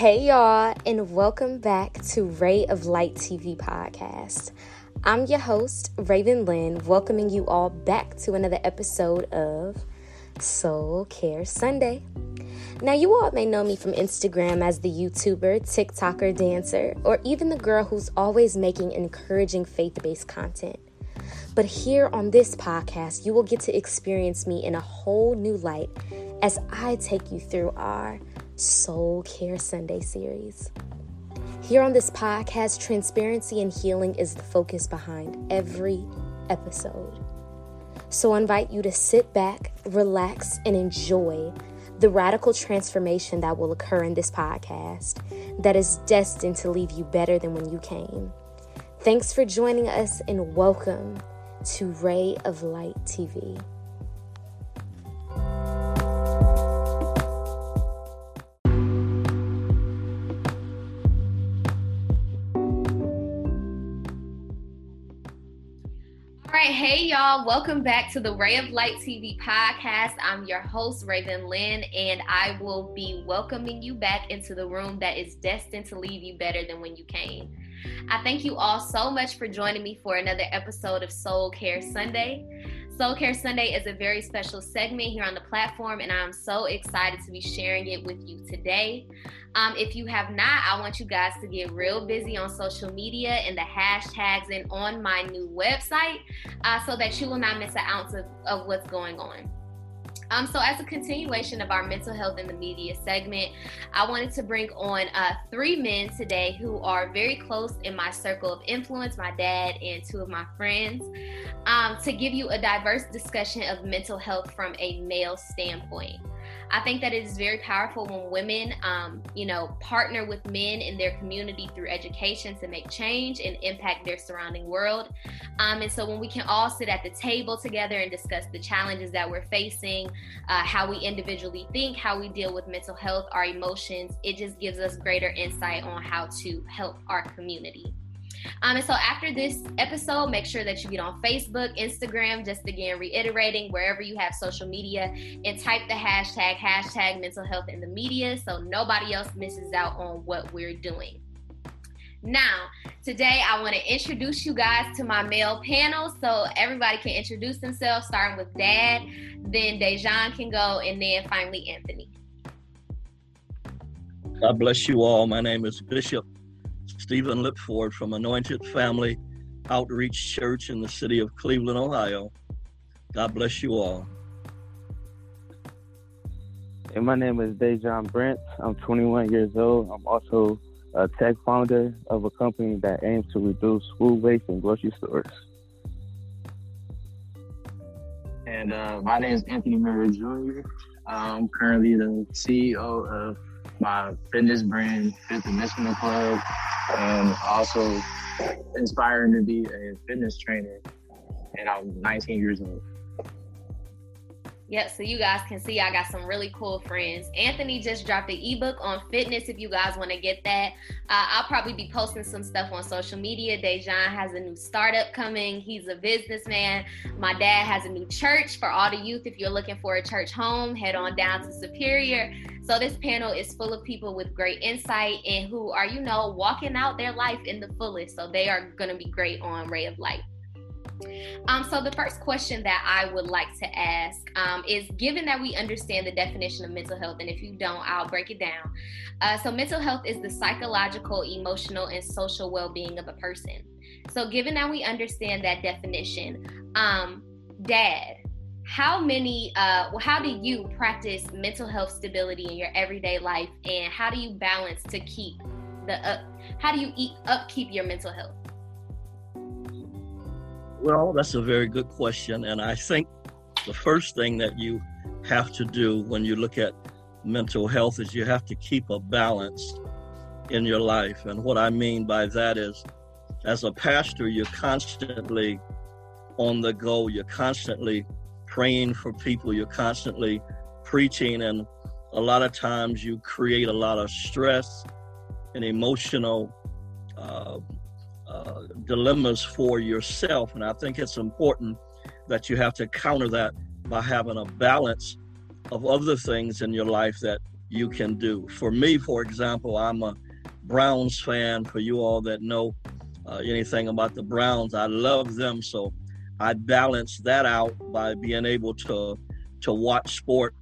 Hey, y'all, and welcome back to Ray of Light TV podcast. I'm your host, Raven Lynn, welcoming you all back to another episode of Soul Care Sunday. Now, you all may know me from Instagram as the YouTuber, TikToker, dancer, or even the girl who's always making encouraging faith based content. But here on this podcast, you will get to experience me in a whole new light as I take you through our Soul Care Sunday series. Here on this podcast, transparency and healing is the focus behind every episode. So I invite you to sit back, relax, and enjoy the radical transformation that will occur in this podcast that is destined to leave you better than when you came. Thanks for joining us and welcome to Ray of Light TV. Right, hey y'all, welcome back to the Ray of Light TV podcast. I'm your host, Raven Lynn, and I will be welcoming you back into the room that is destined to leave you better than when you came. I thank you all so much for joining me for another episode of Soul Care Sunday. Soul Care Sunday is a very special segment here on the platform, and I'm so excited to be sharing it with you today. Um, if you have not, I want you guys to get real busy on social media and the hashtags and on my new website uh, so that you will not miss an ounce of, of what's going on. Um, so, as a continuation of our mental health in the media segment, I wanted to bring on uh, three men today who are very close in my circle of influence my dad and two of my friends um, to give you a diverse discussion of mental health from a male standpoint. I think that it is very powerful when women, um, you know, partner with men in their community through education to make change and impact their surrounding world. Um, and so when we can all sit at the table together and discuss the challenges that we're facing, uh, how we individually think, how we deal with mental health, our emotions, it just gives us greater insight on how to help our community. Um, and so after this episode, make sure that you get on Facebook, Instagram, just again reiterating wherever you have social media and type the hashtag, hashtag mental health in the media so nobody else misses out on what we're doing. Now, today I want to introduce you guys to my male panel so everybody can introduce themselves, starting with Dad, then Dejan can go, and then finally Anthony. God bless you all. My name is Bishop Stephen Lipford from Anointed Family Outreach Church in the city of Cleveland, Ohio. God bless you all. And my name is Dejan Brent. I'm 21 years old. I'm also a tech founder of a company that aims to reduce food waste in grocery stores. And uh, my name is Anthony Murray Jr. I'm currently the CEO of my fitness brand, Fifth Dimensional Club, and also inspiring to be a fitness trainer. And I'm 19 years old. Yep, so you guys can see I got some really cool friends. Anthony just dropped the ebook on fitness if you guys want to get that. Uh, I'll probably be posting some stuff on social media. Dejan has a new startup coming. He's a businessman. My dad has a new church for all the youth. If you're looking for a church home, head on down to Superior. So this panel is full of people with great insight and who are, you know, walking out their life in the fullest. So they are going to be great on Ray of Light. Um, so the first question that I would like to ask um, is given that we understand the definition of mental health, and if you don't, I'll break it down. Uh, so mental health is the psychological, emotional, and social well-being of a person. So given that we understand that definition, um, Dad, how many, uh, how do you practice mental health stability in your everyday life, and how do you balance to keep the up? How do you eat, upkeep your mental health? Well, that's a very good question. And I think the first thing that you have to do when you look at mental health is you have to keep a balance in your life. And what I mean by that is, as a pastor, you're constantly on the go, you're constantly praying for people, you're constantly preaching, and a lot of times you create a lot of stress and emotional uh, uh, dilemmas for yourself. And I think it's important that you have to counter that by having a balance of other things in your life that you can do. For me, for example, I'm a Browns fan. For you all that know uh, anything about the Browns, I love them. So I balance that out by being able to to watch sports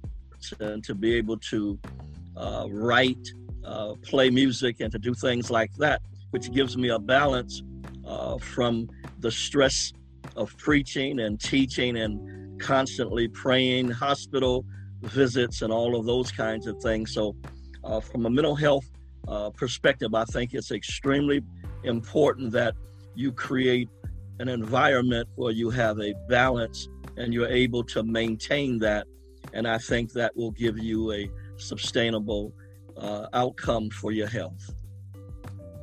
and to be able to uh, write, uh, play music, and to do things like that, which gives me a balance uh, from the stress of preaching and teaching and constantly praying, hospital visits, and all of those kinds of things. So, uh, from a mental health uh, perspective, I think it's extremely important that you create an environment where you have a balance and you're able to maintain that. And I think that will give you a sustainable uh, outcome for your health.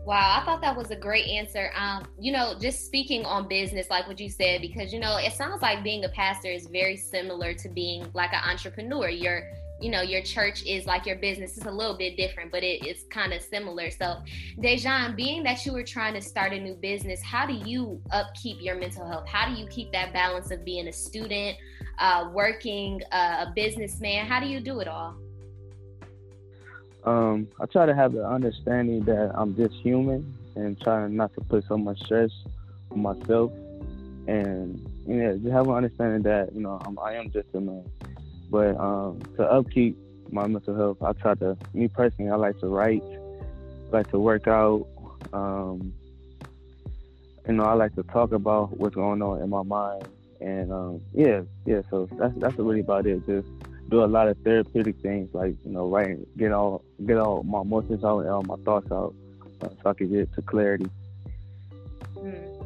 Wow, I thought that was a great answer. Um, you know, just speaking on business, like what you said, because you know, it sounds like being a pastor is very similar to being like an entrepreneur. You're, you know, your church is like your business. It's a little bit different, but it, it's kind of similar. So, Dejan, being that you were trying to start a new business, how do you upkeep your mental health? How do you keep that balance of being a student, uh, working, uh, a businessman? How do you do it all? Um, I try to have the understanding that I'm just human and trying not to put so much stress on myself. And you know, just have an understanding that you know I'm, I am just a man. But um, to upkeep my mental health, I try to. Me personally, I like to write, I like to work out. Um, you know, I like to talk about what's going on in my mind, and um, yeah, yeah. So that's that's really about it. Just do a lot of therapeutic things, like you know, writing, get all get all my emotions out and all my thoughts out, uh, so I can get to clarity. Mm.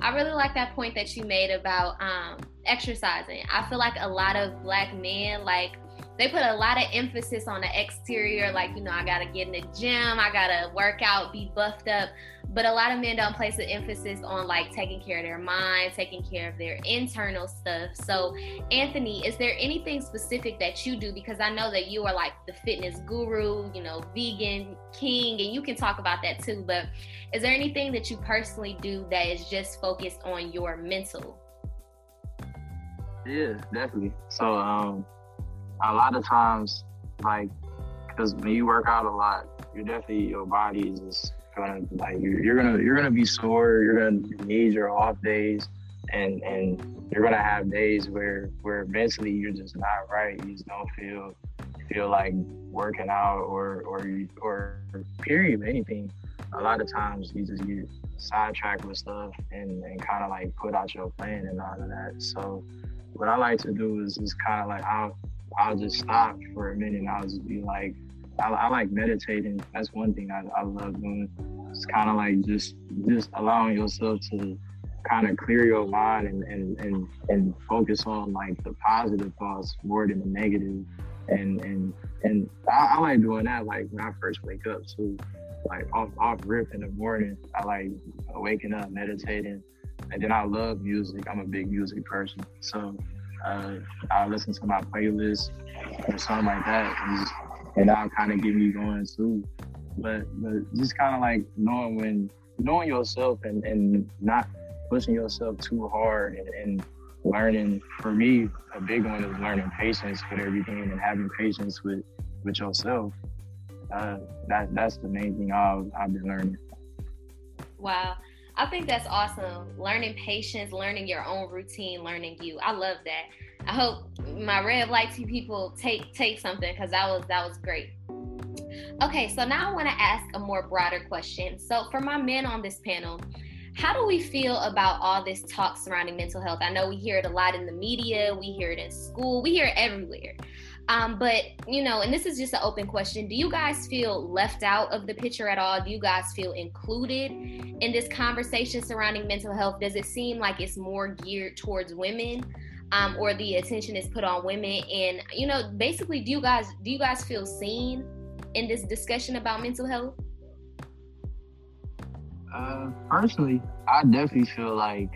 I really like that point that you made about um, exercising. I feel like a lot of black men like they put a lot of emphasis on the exterior, like, you know, I gotta get in the gym, I gotta work out, be buffed up. But a lot of men don't place the emphasis on like taking care of their mind, taking care of their internal stuff. So, Anthony, is there anything specific that you do? Because I know that you are like the fitness guru, you know, vegan king, and you can talk about that too. But is there anything that you personally do that is just focused on your mental? Yeah, definitely. So, um, a lot of times, like, because when you work out a lot, you're definitely your body is just gonna like you're, gonna you're gonna be sore. You're gonna need your off days, and and you're gonna have days where where mentally you're just not right. You just don't feel feel like working out or or or period anything. A lot of times you just get sidetracked with stuff and, and kind of like put out your plan and all of that. So what I like to do is is kind of like I'll I'll just stop for a minute and I'll just be like, I, I like meditating. That's one thing I, I love doing. It's kind of like just just allowing yourself to kind of clear your mind and, and, and, and focus on like the positive thoughts more than the negative. And and and I, I like doing that like when I first wake up too. Like off off rip in the morning. I like waking up, meditating. And then I love music. I'm a big music person. So uh, I'll listen to my playlist or something like that, and, that'll kind of get me going too. But but just kind of like knowing when knowing yourself and, and not pushing yourself too hard and, and learning. For me a big one is learning patience with everything and having patience with with yourself. Uh, that that's the main thing I've, I've been learning. Wow I think that's awesome. Learning patience, learning your own routine, learning you. I love that. I hope my red Light people take take something because that was that was great. Okay, so now I want to ask a more broader question. So for my men on this panel, how do we feel about all this talk surrounding mental health? I know we hear it a lot in the media, we hear it in school, we hear it everywhere. Um, but you know, and this is just an open question. Do you guys feel left out of the picture at all? Do you guys feel included in this conversation surrounding mental health? Does it seem like it's more geared towards women? Um, or the attention is put on women and you know basically do you guys do you guys feel seen in this discussion about mental health uh, personally i definitely feel like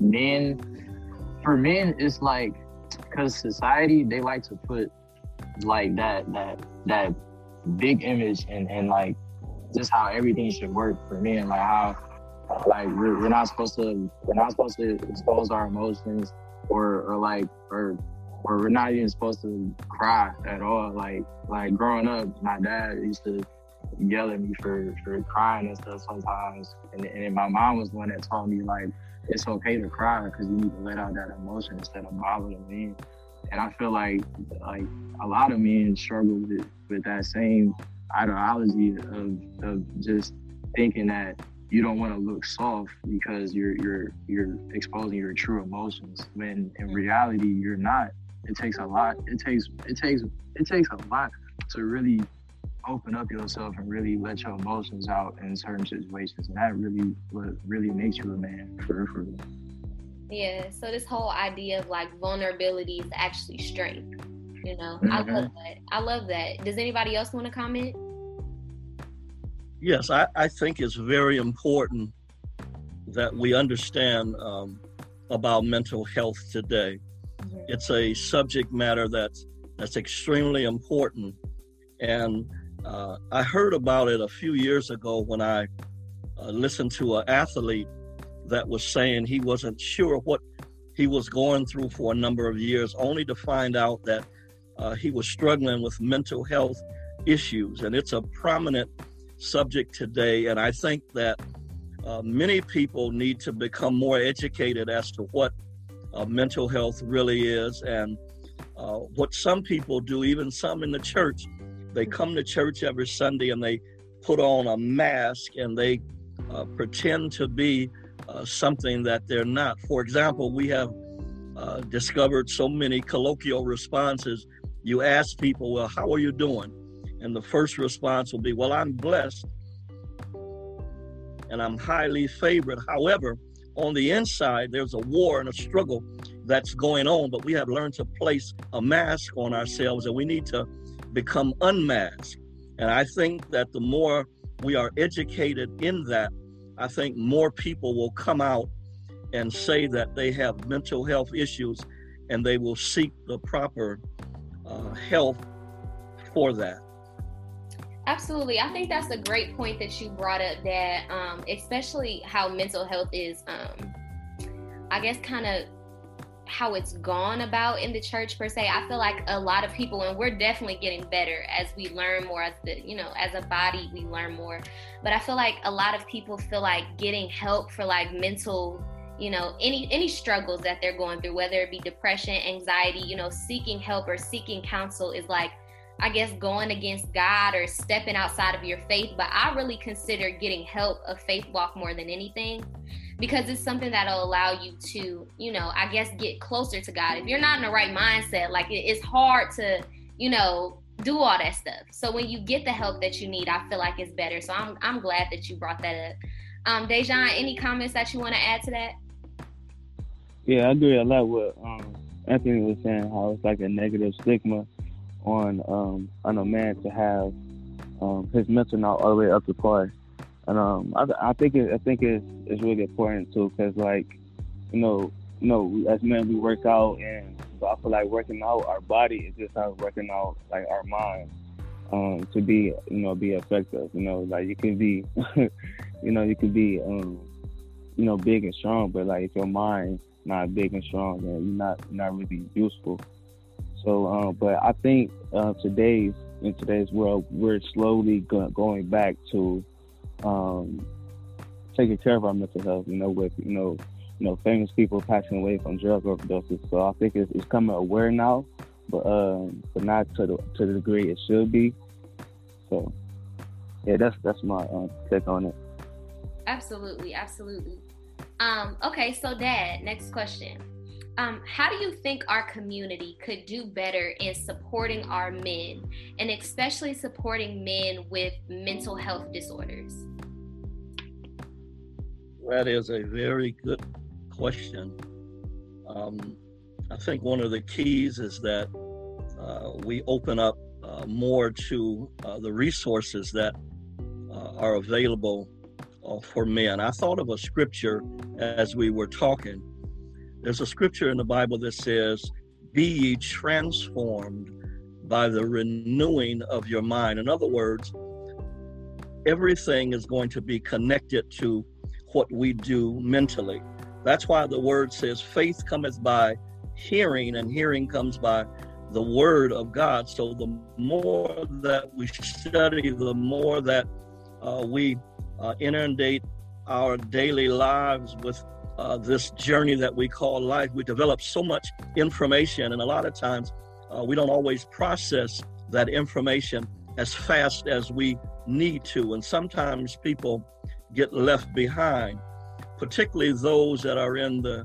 men for men it's like because society they like to put like that that that big image and and like just how everything should work for me and like how like we're, we're not supposed to we're not supposed to expose our emotions or or like or or we're not even supposed to cry at all. Like like growing up, my dad used to yell at me for for crying and stuff sometimes, and, and my mom was the one that told me like it's okay to cry because you need to let out that emotion instead of bothering me. And I feel like like a lot of men struggle with with that same ideology of of just thinking that you don't want to look soft because you're you're you're exposing your true emotions when in reality you're not it takes a lot it takes it takes it takes a lot to really open up yourself and really let your emotions out in certain situations. And that really what really makes you a man for for yeah so this whole idea of like vulnerability is actually strength you know? Mm-hmm. i love that. I love that. Does anybody else want to comment? Yes i, I think it's very important that we understand um, about mental health today. Mm-hmm. it's a subject matter that's that's extremely important. And uh, I heard about it a few years ago when I uh, listened to an athlete that was saying he wasn't sure what he was going through for a number of years, only to find out that uh, he was struggling with mental health issues. And it's a prominent subject today. And I think that uh, many people need to become more educated as to what uh, mental health really is and uh, what some people do, even some in the church they come to church every Sunday and they put on a mask and they uh, pretend to be uh, something that they're not. For example, we have uh, discovered so many colloquial responses. You ask people, Well, how are you doing? And the first response will be, Well, I'm blessed and I'm highly favored. However, on the inside, there's a war and a struggle that's going on, but we have learned to place a mask on ourselves and we need to become unmasked. And I think that the more we are educated in that, I think more people will come out and say that they have mental health issues and they will seek the proper uh, help for that. Absolutely. I think that's a great point that you brought up that um, especially how mental health is um, I guess kind of how it's gone about in the church per se. I feel like a lot of people, and we're definitely getting better as we learn more. As the you know, as a body, we learn more. But I feel like a lot of people feel like getting help for like mental, you know, any any struggles that they're going through, whether it be depression, anxiety, you know, seeking help or seeking counsel is like I guess going against God or stepping outside of your faith, but I really consider getting help a faith walk more than anything because it's something that'll allow you to, you know, I guess get closer to God. If you're not in the right mindset, like it's hard to, you know, do all that stuff. So when you get the help that you need, I feel like it's better. So I'm I'm glad that you brought that up. Um, Dejan, any comments that you want to add to that? Yeah, I agree a lot with um, Anthony was saying how it's like a negative stigma on um, on a man to have um, his mental not all the way up to par. And um, I, I think it, I think it's it's really important too, cause like, you know, you know, as men we work out, and I feel like working out our body is just how working out like our mind, um, to be you know be effective. You know, like you can be, you know, you can be um, you know, big and strong, but like if your mind not big and strong, then you're not not really useful. So, um, but I think uh, today's in today's world, we're slowly go- going back to um, taking care of our mental health. You know, with you know, you know, famous people passing away from drug overdoses. So I think it's, it's coming aware now, but um, but not to the to the degree it should be. So yeah, that's that's my um, take on it. Absolutely, absolutely. Um, okay, so Dad, next question. Um, how do you think our community could do better in supporting our men and especially supporting men with mental health disorders? That is a very good question. Um, I think one of the keys is that uh, we open up uh, more to uh, the resources that uh, are available uh, for men. I thought of a scripture as we were talking there's a scripture in the Bible that says, Be ye transformed by the renewing of your mind. In other words, everything is going to be connected to what we do mentally. That's why the word says, Faith cometh by hearing, and hearing comes by the word of God. So the more that we study, the more that uh, we uh, inundate our daily lives with uh, this journey that we call life. We develop so much information, and a lot of times uh, we don't always process that information as fast as we need to. And sometimes people get left behind, particularly those that are in the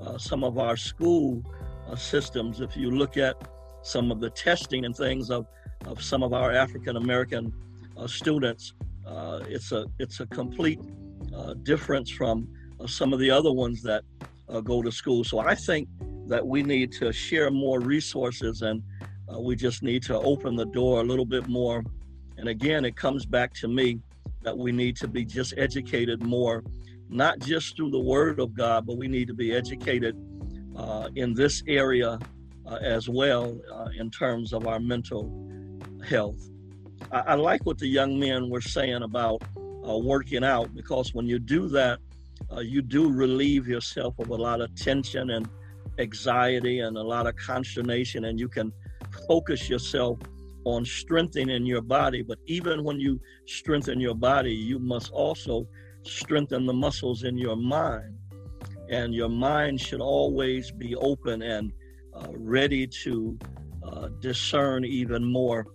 uh, some of our school uh, systems. If you look at some of the testing and things of, of some of our African American uh, students, uh, it's a it's a complete uh, difference from uh, some of the other ones that go to school. So I think that we need to share more resources and we just need to open the door a little bit more. And again, it comes back to me that we need to be just educated more, not just through the Word of God, but we need to be educated uh, in this area uh, as well uh, in terms of our mental health. I, I, like what the young men were saying about uh, working out because when you do that, uh, you do relieve yourself of a lot of tension and anxiety and a lot of consternation, and you can focus yourself on strengthening your body. But even when you strengthen your body, you must also strengthen the muscles in your mind. And your mind should always be open and uh, ready to uh, discern even more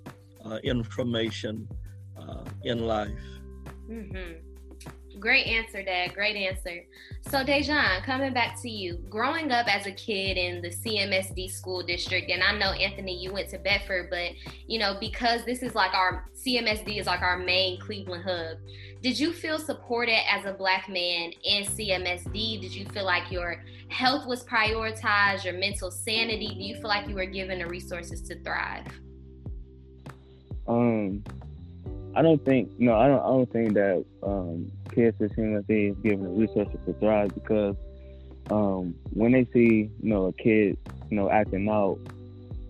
uh, information uh, in life. Mm-hmm. Great answer, Dad. Great answer. So, Dejan, coming back to you, growing up as a kid in the CMSD school district, and I know Anthony, you went to Bedford, but you know because this is like our CMSD is like our main Cleveland hub. Did you feel supported as a black man in CMSD? Did you feel like your health was prioritized, your mental sanity? Do you feel like you were given the resources to thrive? Um, I don't think no, I don't. I don't think that um, kids with CMSD is given the resources to thrive because um, when they see you know a kid you know acting out,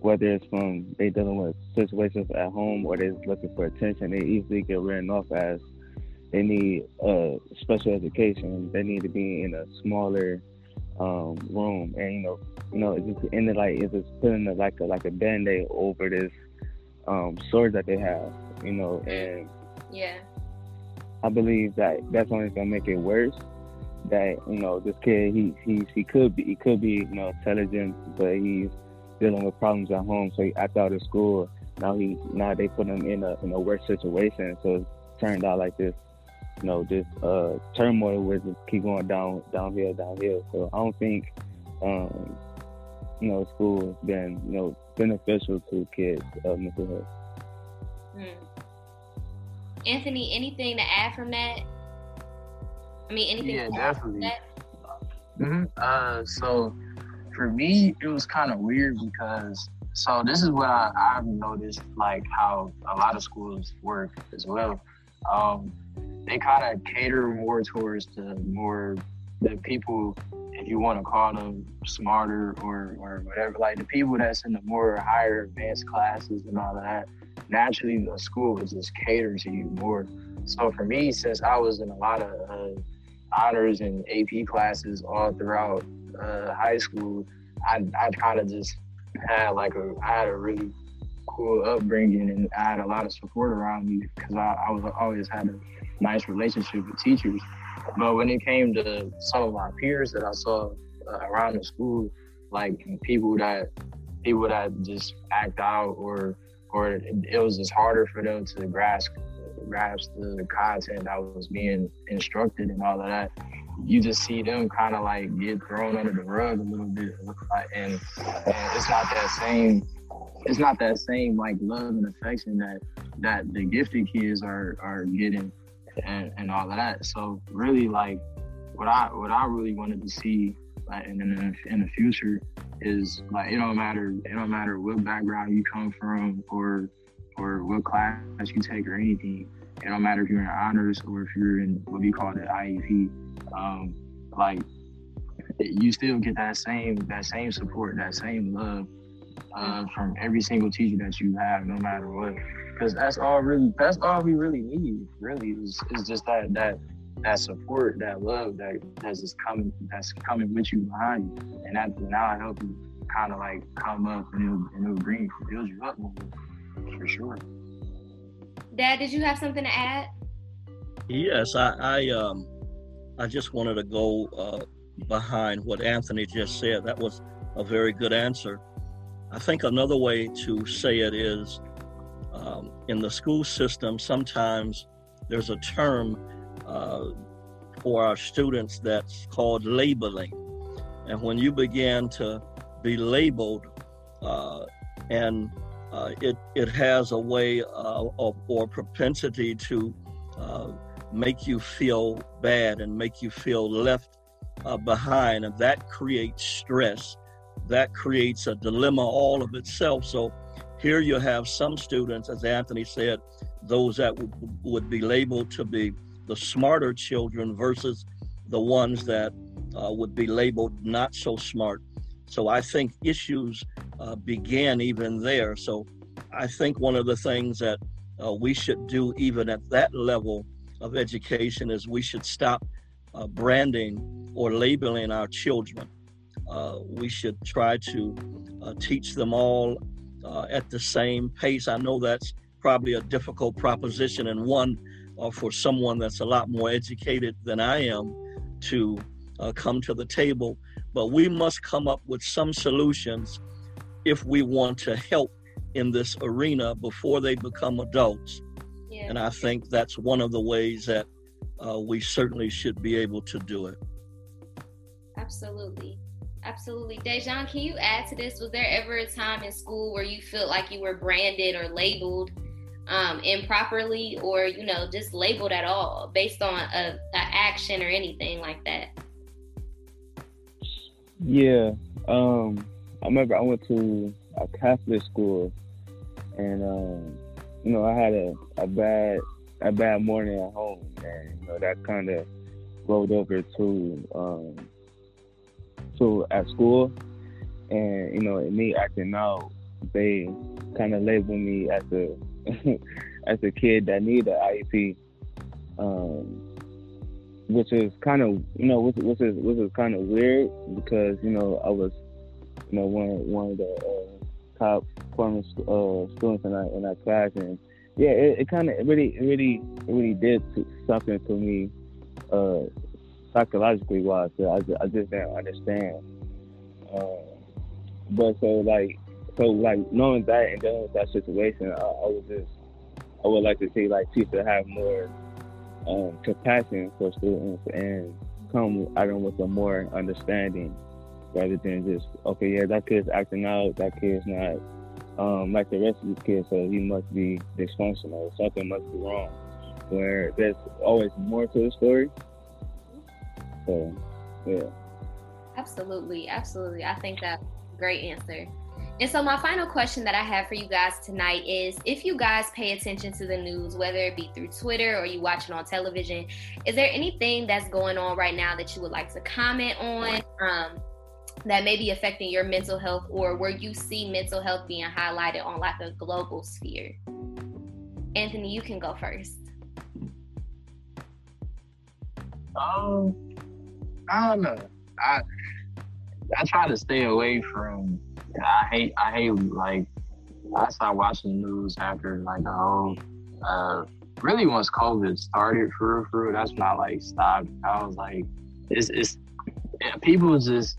whether it's from they dealing with situations at home or they're looking for attention, they easily get written off as they need uh, special education. They need to be in a smaller um, room, and you know, you know, it's just ended like it's just putting a, like a like a band aid over this um, that they have you know, and yeah, I believe that that's only gonna make it worse. That you know, this kid, he he he could be he could be you know intelligent, but he's dealing with problems at home. So he acted out of school. Now he now they put him in a in a worse situation. So it turned out like this, you know, this uh, turmoil where just keep going down downhill downhill. So I don't think. Um, you know, school has been, you know, beneficial to kids' uh, mental health. Mm. Anthony, anything to add from that? I mean, anything? Yeah, definitely. Mm-hmm. Uh, so for me, it was kind of weird because so this is what I, I've noticed, like how a lot of schools work as well. Um, they kind of cater more towards the more the people, if you want to call them smarter or or whatever, like the people that's in the more higher advanced classes and all of that naturally the school would just cater to you more. So for me, since I was in a lot of uh, honors and AP classes all throughout uh, high school, I I kind of just had like a I had a really cool upbringing and I had a lot of support around me because I, I was always had a nice relationship with teachers. But when it came to some of my peers that I saw uh, around the school, like people that people that just act out or or it was just harder for them to grasp grasp the content that was being instructed and all of that. You just see them kind of like get thrown under the rug a little bit, and, and it's not that same. It's not that same like love and affection that that the gifted kids are are getting, and, and all of that. So really, like what I what I really wanted to see like in the, in the future is like it don't matter it don't matter what background you come from or or what class you take or anything. It don't matter if you're in honors or if you're in what we call the IEP. Um, like you still get that same that same support, that same love uh, from every single teacher that you have, no matter what. Because that's all really that's all we really need. Really, is, is just that that that support, that love that that's just coming that's coming with you behind you, and that now help you kind of like come up and it'll, and it'll bring build you up more, for sure. Dad, did you have something to add? Yes, I I um I just wanted to go uh, behind what Anthony just said. That was a very good answer. I think another way to say it is um, in the school system, sometimes there's a term uh, for our students that's called labeling. And when you begin to be labeled, uh, and uh, it, it has a way of, or propensity to uh, make you feel bad and make you feel left uh, behind, and that creates stress. That creates a dilemma all of itself. So here you have some students, as Anthony said, those that w- would be labeled to be the smarter children versus the ones that uh, would be labeled not so smart. So I think issues uh, began even there. So I think one of the things that uh, we should do, even at that level of education, is we should stop uh, branding or labeling our children. Uh, we should try to uh, teach them all at the same pace. I know that's probably a difficult proposition and one for someone that's a lot more educated than I am to uh, come to the table, but we must come up with some solutions if we want to help in this arena before they become adults. Yeah. And I think that's one of the ways that uh, we certainly should be able to do it. Absolutely. Absolutely. Dejan, can you add to this? Was there ever a time in school where you felt like you were branded or labeled um, improperly or, you know, just labeled at all based on a, a action or anything like that? Yeah. Um, I remember I went to a Catholic school and, um, you know, I had a, a bad a bad morning at home and, you know, that kind of rolled over to um, to at school, and you know, me acting out, they kind of labeled me as a as a kid that need an IEP, um, which is kind of you know which, which is which is kind of weird because you know I was you know one one of the uh, top performing uh, students in our in our class and yeah it, it kind of really really really did something to me uh, psychologically wise. I, I just didn't understand. Uh, but so like so like knowing that and dealing with that situation, I, I would just I would like to see like teachers have more um, compassion for students and come at them with a more understanding rather than just okay yeah that kid's acting out that kid's not um, like the rest of the kids so he must be dysfunctional something must be wrong where there's always more to the story so, yeah. Absolutely, absolutely. I think that's a great answer. And so, my final question that I have for you guys tonight is if you guys pay attention to the news, whether it be through Twitter or you watch it on television, is there anything that's going on right now that you would like to comment on um, that may be affecting your mental health or where you see mental health being highlighted on like a global sphere? Anthony, you can go first. Um, I don't know. I I try to stay away from. I hate. I hate like. I stopped watching the news after like the whole. Uh, really, once COVID started, for real, for real, that's when I like stopped. I was like, it's it's yeah, people just.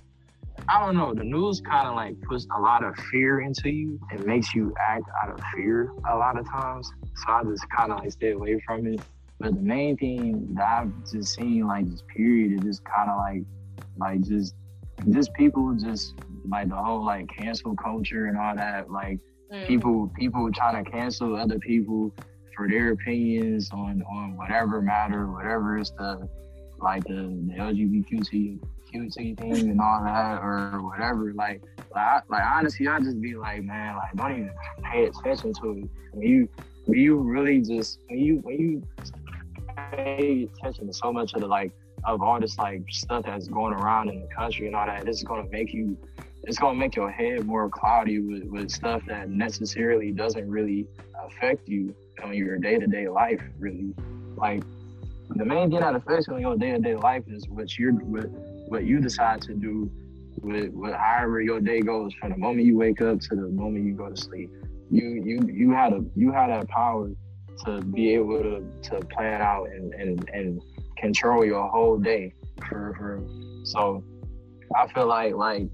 I don't know. The news kind of like puts a lot of fear into you. It makes you act out of fear a lot of times. So I just kind of like stay away from it. But the main thing that I've just seen, like this period, is just kind of like, like just, just people just like the whole like cancel culture and all that. Like mm. people, people trying to cancel other people for their opinions on on whatever matter, whatever is the like the, the LGBTQ QT thing and all that or whatever. Like, like, like honestly, I just be like, man, like don't even pay attention to it. When you when you really just when you when you pay attention to so much of the like of all this like stuff that's going around in the country and all that, this is gonna make you it's gonna make your head more cloudy with, with stuff that necessarily doesn't really affect you on your day to day life really. Like the main thing that affects you on your day to day life is what you're what, what you decide to do with, with however your day goes from the moment you wake up to the moment you go to sleep. You you you had a you had that power to be able to to plan out and and, and control your whole day for, for so I feel like like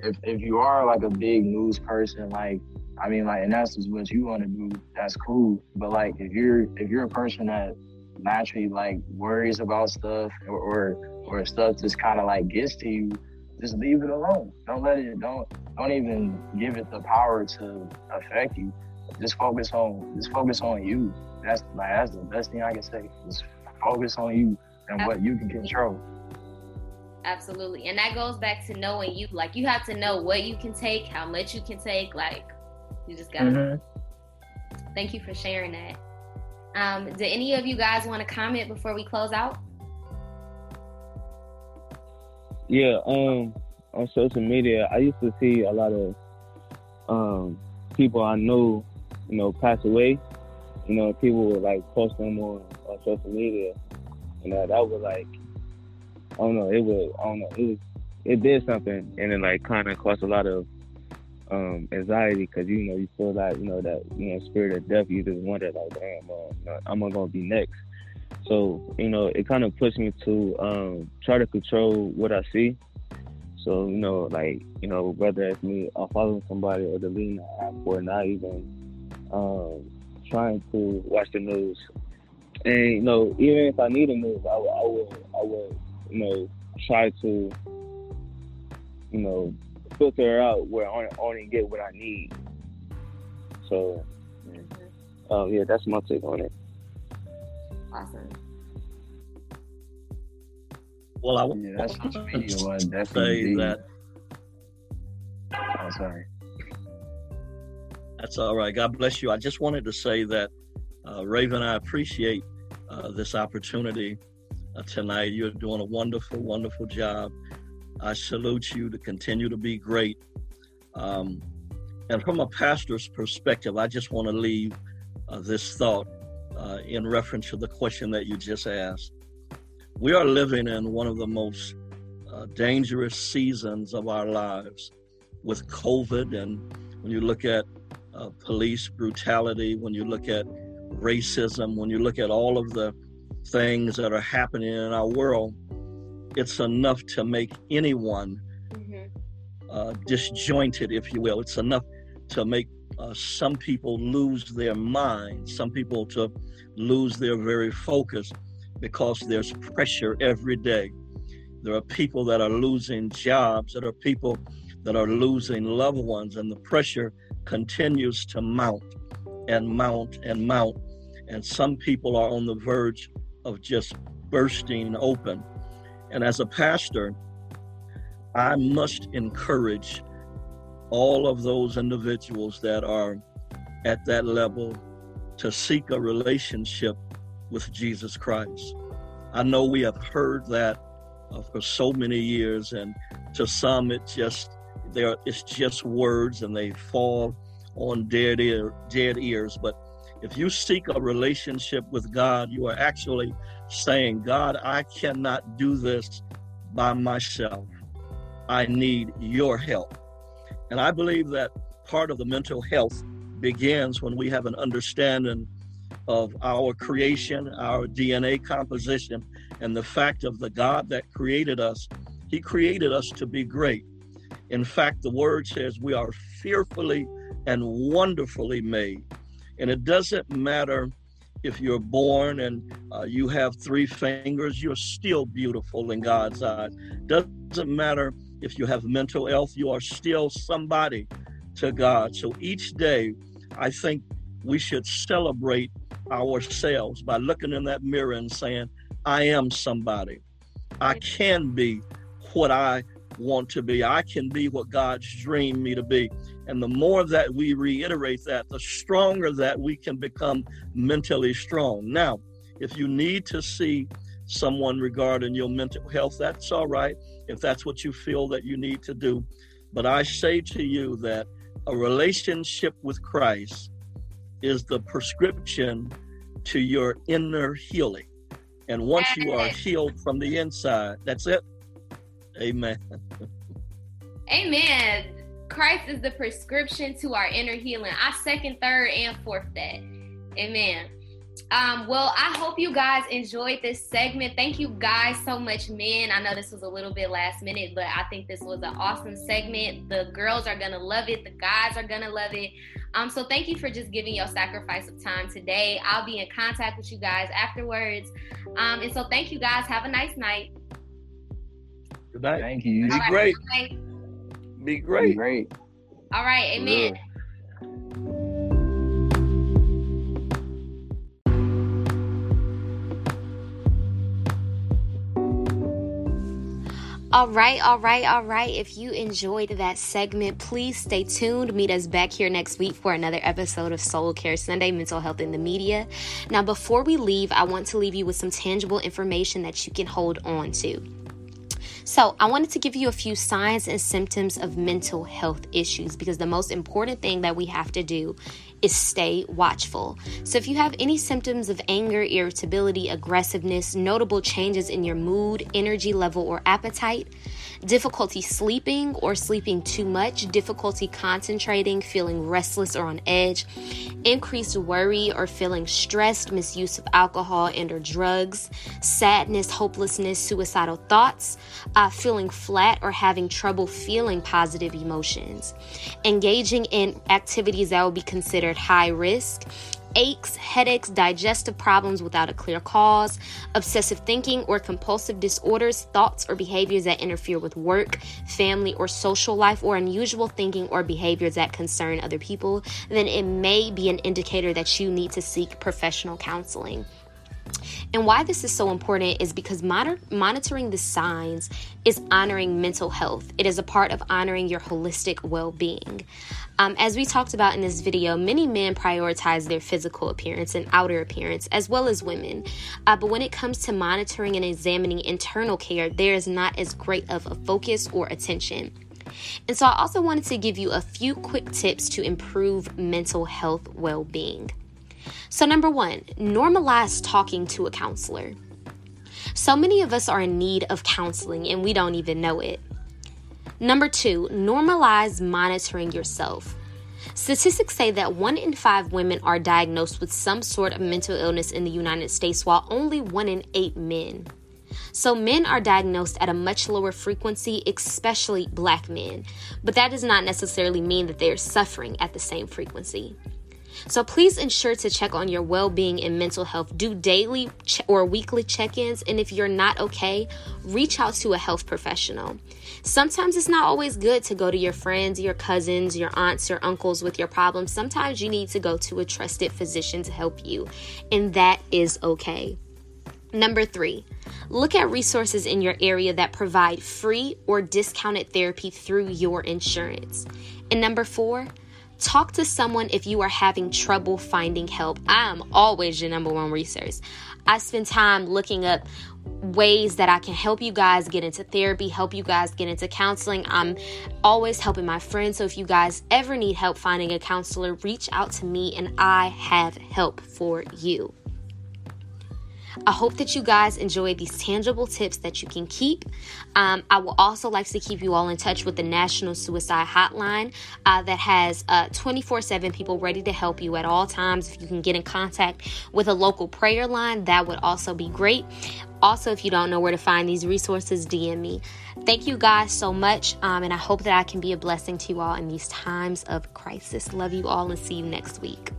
if if you are like a big news person like I mean like and that's what you want to do that's cool but like if you're if you're a person that naturally like worries about stuff or or, or stuff just kind of like gets to you just leave it alone. Don't let it. Don't don't even give it the power to affect you. Just focus on just focus on you. That's like that's the best thing I can say. Just focus on you and what you can control. Absolutely, and that goes back to knowing you. Like you have to know what you can take, how much you can take. Like you just gotta. Mm-hmm. Thank you for sharing that. Um, do any of you guys want to comment before we close out? Yeah, um, on social media, I used to see a lot of um, people I know, you know, pass away. You know, people would like post them on, on social media, and uh, that was like, I don't know, it was, I don't know, it was, it did something, and it like kind of caused a lot of um, anxiety because you know you feel like you know that you know spirit of death. You just wonder like, damn, uh, I'm gonna be next. So, you know, it kind of pushed me to um, try to control what I see. So, you know, like, you know, whether it's me or following somebody or deleting the app or not even um, trying to watch the news. And, you know, even if I need a news, I, I will, I will, you know, try to, you know, filter out where I only get what I need. So, um, yeah, that's my take on it. Awesome. Well, I yeah, that's social media one say that. Oh, sorry. That's all right. God bless you. I just wanted to say that, uh, Raven, I appreciate uh, this opportunity tonight. You're doing a wonderful, wonderful job. I salute you to continue to be great. Um, and from a pastor's perspective, I just want to leave uh, this thought uh, in reference to the question that you just asked. We are living in one of the most uh, dangerous seasons of our lives with COVID. And when you look at uh, police brutality, when you look at racism, when you look at all of the things that are happening in our world, it's enough to make anyone mm-hmm. uh, disjointed, if you will. It's enough to make uh, some people lose their mind, some people to lose their very focus because there's pressure every day. There are people that are losing jobs, there are people that are losing loved ones, and the pressure continues to mount and mount and mount. And some people are on the verge of just bursting open. And as a pastor, I must encourage all of those individuals that are at that level to seek a relationship with Jesus Christ. I know we have heard that uh, for so many years, and to some, it just there it's just words, and they fall on dead ear, dead ears. But if you seek a relationship with God, you are actually saying, God, I cannot do this by myself. I need your help. And I believe that part of the mental health begins when we have an understanding of our creation, our DNA composition, and the fact of the God that created us. He created us to be great. In fact, the word says we are fearfully and wonderfully made. And it doesn't matter if you're born and uh, you have three fingers, you're still beautiful in God's eyes. Doesn't matter if you have mental health, you are still somebody to God. So each day, I think we should celebrate ourselves by looking in that mirror and saying, I am somebody. I can be what I want to be. I can be what God's dreamed me to be. And the more that we reiterate that, the stronger that we can become mentally strong. Now, if you need to see someone regarding your mental health, that's all right if that's what you feel that you need to do. But I say to you that a relationship with Christ is the prescription to your inner healing. And once you are healed from the inside, that's it. Amen. Amen. Christ is the prescription to our inner healing. I second, third, and fourth that. Amen. Um, well, I hope you guys enjoyed this segment. Thank you guys so much, men. I know this was a little bit last minute, but I think this was an awesome segment. The girls are gonna love it, the guys are gonna love it. Um, so thank you for just giving your sacrifice of time today. I'll be in contact with you guys afterwards. Um, and so thank you guys. Have a nice night. Good night. Thank you. Be All right, great. good night. Be great. Great. All right, amen. All right, all right, all right. If you enjoyed that segment, please stay tuned. Meet us back here next week for another episode of Soul Care Sunday Mental Health in the Media. Now, before we leave, I want to leave you with some tangible information that you can hold on to. So, I wanted to give you a few signs and symptoms of mental health issues because the most important thing that we have to do is stay watchful. So, if you have any symptoms of anger, irritability, aggressiveness, notable changes in your mood, energy level, or appetite, difficulty sleeping or sleeping too much, difficulty concentrating, feeling restless or on edge, increased worry or feeling stressed, misuse of alcohol and or drugs, sadness, hopelessness, suicidal thoughts, uh, feeling flat or having trouble feeling positive emotions, engaging in activities that will be considered high risk, aches, headaches, digestive problems without a clear cause, obsessive thinking or compulsive disorders, thoughts or behaviors that interfere with work, family, or social life, or unusual thinking or behaviors that concern other people, then it may be an indicator that you need to seek professional counseling. And why this is so important is because monitor, monitoring the signs is honoring mental health. It is a part of honoring your holistic well being. Um, as we talked about in this video, many men prioritize their physical appearance and outer appearance, as well as women. Uh, but when it comes to monitoring and examining internal care, there is not as great of a focus or attention. And so, I also wanted to give you a few quick tips to improve mental health well being. So, number one, normalize talking to a counselor. So many of us are in need of counseling and we don't even know it. Number two, normalize monitoring yourself. Statistics say that one in five women are diagnosed with some sort of mental illness in the United States, while only one in eight men. So, men are diagnosed at a much lower frequency, especially black men, but that does not necessarily mean that they are suffering at the same frequency. So please ensure to check on your well being and mental health. Do daily or weekly check ins. And if you're not okay, reach out to a health professional. Sometimes it's not always good to go to your friends, your cousins, your aunts, your uncles with your problems. Sometimes you need to go to a trusted physician to help you. And that is okay. Number three, look at resources in your area that provide free or discounted therapy through your insurance. And number four, Talk to someone if you are having trouble finding help. I am always your number one resource. I spend time looking up ways that I can help you guys get into therapy, help you guys get into counseling. I'm always helping my friends. So if you guys ever need help finding a counselor, reach out to me and I have help for you. I hope that you guys enjoy these tangible tips that you can keep. Um, I will also like to keep you all in touch with the National Suicide Hotline uh, that has 24 uh, 7 people ready to help you at all times. If you can get in contact with a local prayer line, that would also be great. Also, if you don't know where to find these resources, DM me. Thank you guys so much, um, and I hope that I can be a blessing to you all in these times of crisis. Love you all and see you next week.